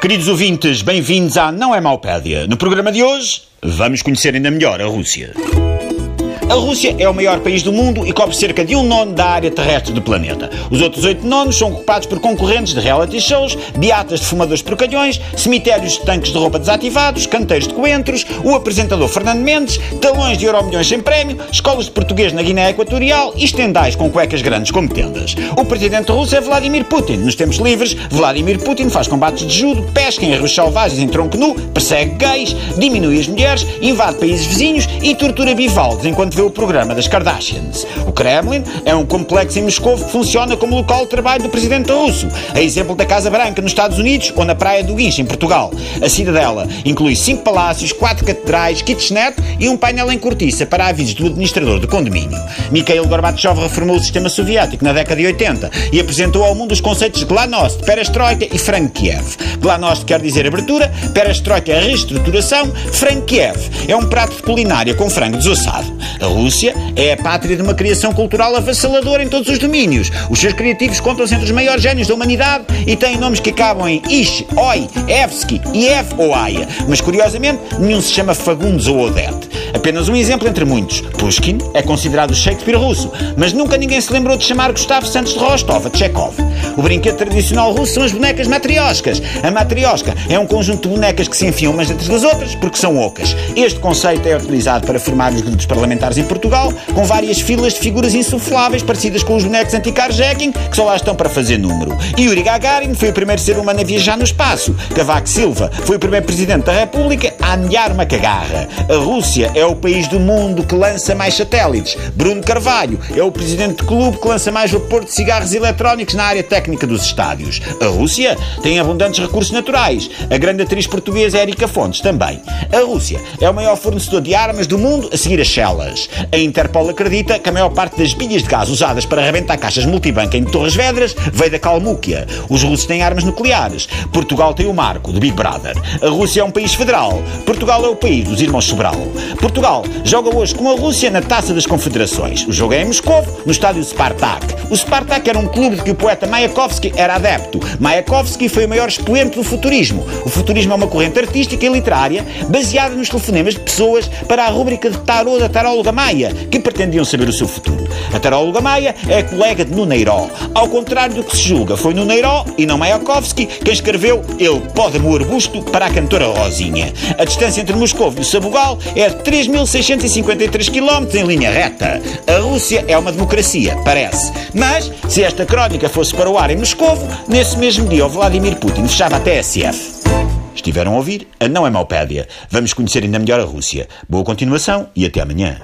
Queridos ouvintes, bem-vindos à Não é Maupédia. No programa de hoje, vamos conhecer ainda melhor a Rússia. A Rússia é o maior país do mundo e cobre cerca de um nono da área terrestre do planeta. Os outros oito nonos são ocupados por concorrentes de reality shows, beatas de fumadores por calhões, cemitérios de tanques de roupa desativados, canteiros de coentros, o apresentador Fernando Mendes, talões de euro milhões sem prémio, escolas de português na Guiné Equatorial e estendais com cuecas grandes como tendas. O presidente russo é Vladimir Putin. Nos tempos livres, Vladimir Putin faz combates de judo, pesca em rios selvagens em tronco nu, persegue gays, diminui as mulheres, invade países vizinhos e tortura bivalves enquanto vê o programa das Kardashians. O Kremlin é um complexo em Moscou que funciona como local de trabalho do presidente russo, a exemplo da Casa Branca nos Estados Unidos ou na Praia do Guincho em Portugal. A cidadela inclui cinco palácios, quatro catedrais, kitchenette e um painel em cortiça para avisos do administrador do condomínio. Mikhail Gorbachev reformou o sistema soviético na década de 80 e apresentou ao mundo os conceitos de Glanost, Perestroika e Frankiev. Glanost quer dizer abertura, Perestroika é reestruturação, Frankiev é um prato de culinária com frango desossado. A Rússia é a pátria de uma criação cultural avassaladora em todos os domínios. Os seus criativos contam-se entre os maiores génios da humanidade e têm nomes que acabam em Ish, Oi, Evsky, Iev ou Aya. Mas curiosamente, nenhum se chama Fagundes ou Odete. Apenas um exemplo entre muitos. Pushkin é considerado o Shakespeare russo, mas nunca ninguém se lembrou de chamar Gustavo Santos de Rostov a. O brinquedo tradicional russo são as bonecas matrioscas. A matriosca é um conjunto de bonecas que se enfiam umas dentro das outras porque são ocas. Este conceito é utilizado para formar os grupos parlamentares em Portugal, com várias filas de figuras insufláveis parecidas com os bonecos anti-carjacking, que só lá estão para fazer número. Yuri Gagarin foi o primeiro ser humano a viajar no espaço. Cavaco Silva foi o primeiro presidente da República a amealhar uma cagarra. A Rússia é o país do mundo que lança mais satélites. Bruno Carvalho é o presidente do clube que lança mais vapor de cigarros eletrónicos na área técnica dos estádios. A Rússia tem abundantes recursos naturais. A grande atriz portuguesa Érica Fontes também. A Rússia é o maior fornecedor de armas do mundo a seguir as celas. A Interpol acredita que a maior parte das bilhas de gás usadas para arrebentar caixas multibanco em Torres Vedras veio da Calmúquia. Os russos têm armas nucleares. Portugal tem o marco do Big Brother. A Rússia é um país federal. Portugal é o país dos irmãos Sobral. Portugal joga hoje com a Rússia na Taça das Confederações. O jogo é em Moscou, no estádio Spartak. O Spartak era um clube de que o poeta Mayakovsky era adepto. Mayakovsky foi o maior expoente do futurismo. O futurismo é uma corrente artística e literária baseada nos telefonemas de pessoas para a rúbrica de tarô da taróloga Maia, que pretendiam saber o seu futuro. A taróloga Maia é colega de Nuneiró. Ao contrário do que se julga, foi Nuneiró e não Mayakovsky quem escreveu Ele pode-me o arbusto para a cantora Rosinha. A distância entre Moscou e o Sabugal é de 3.653 km em linha reta. A Rússia é uma democracia, parece. Mas, se esta crónica fosse para o ar em Moscou, nesse mesmo dia o Vladimir Putin fechava a TSF. Estiveram a ouvir a Não é Maupédia. Vamos conhecer ainda melhor a Rússia. Boa continuação e até amanhã.